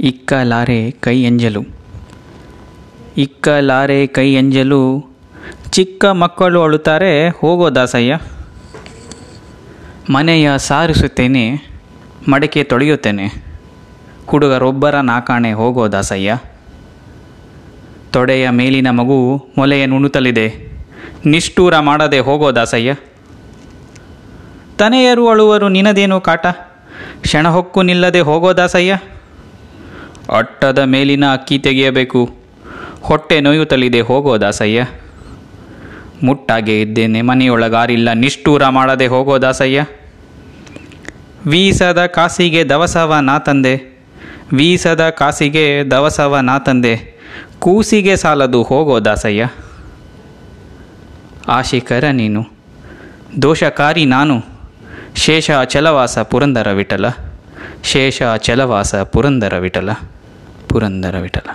ಇಕ್ಕಲಾರೆ ಕೈ ಎಂಜಲು ಇಕ್ಕಲಾರೆ ಕೈ ಎಂಜಲು ಚಿಕ್ಕ ಮಕ್ಕಳು ಅಳುತ್ತಾರೆ, ಹೋಗೋ ದಾಸಯ್ಯ. ಮನೆಯ ಸಾರಿಸುತ್ತೇನೆ, ಮಡಕೆ ತೊಳೆಯುತ್ತೇನೆ. ಹುಡುಗರೊಬ್ಬರ ನಾಕಾಣೆ ಹೋಗೋ ದಾಸಯ್ಯ. ತೊಡೆಯ ಮೇಲಿನ ಮಗು ಮೊಲೆಯ ನುಣುತ್ತಲಿದೆ ನಿಷ್ಠೂರ ಮಾಡದೆ ಹೋಗೋ ದಾಸಯ್ಯ. ತನೆಯರು ಅಳುವರು ನಿನದೇನು ಕಾಟ. ಕ್ಷಣ ಹೊಕ್ಕು ನಿಲ್ಲದೆ ಹೋಗೋ ದಾಸಯ್ಯ. ಅಟ್ಟದ ಮೇಲಿನ ಅಕ್ಕಿ ತೆಗೆಯಬೇಕು. ಹೊಟ್ಟೆ ನೋಯುತ್ತಲಿದೆ, ಹೋಗೋ ದಾಸಯ್ಯ. ಮುಟ್ಟಾಗೆ ಇದ್ದೇನೆ ಮನೆಯೊಳಗಾರಿಲ್ಲ, ನಿಷ್ಠೂರ ಮಾಡದೆ ಹೋಗೋ ದಾಸಯ್ಯ. ವೀಸದ ಕಾಸಿಗೆ ದವಸವ ನಾ ತಂದೆ. ವೀಸದ ಕಾಸಿಗೆ ದವಸವ ನಾ ತಂದೆ. ಕೂಸಿಗೆ ಸಾಲದು ಹೋಗೋ ದಾಸಯ್ಯ. ಆಶಿಕರ ನೀನು, ದೋಷಕಾರಿ ನಾನು. ಶೇಷ ಅಚಲವಾಸ ಪುರಂದರ ವಿಠಲ ಶೇಷ ಅಚಲವಾಸ ಪುರಂದರ ವಿಠಲ ಪುರಂದರ ವಿಠಲ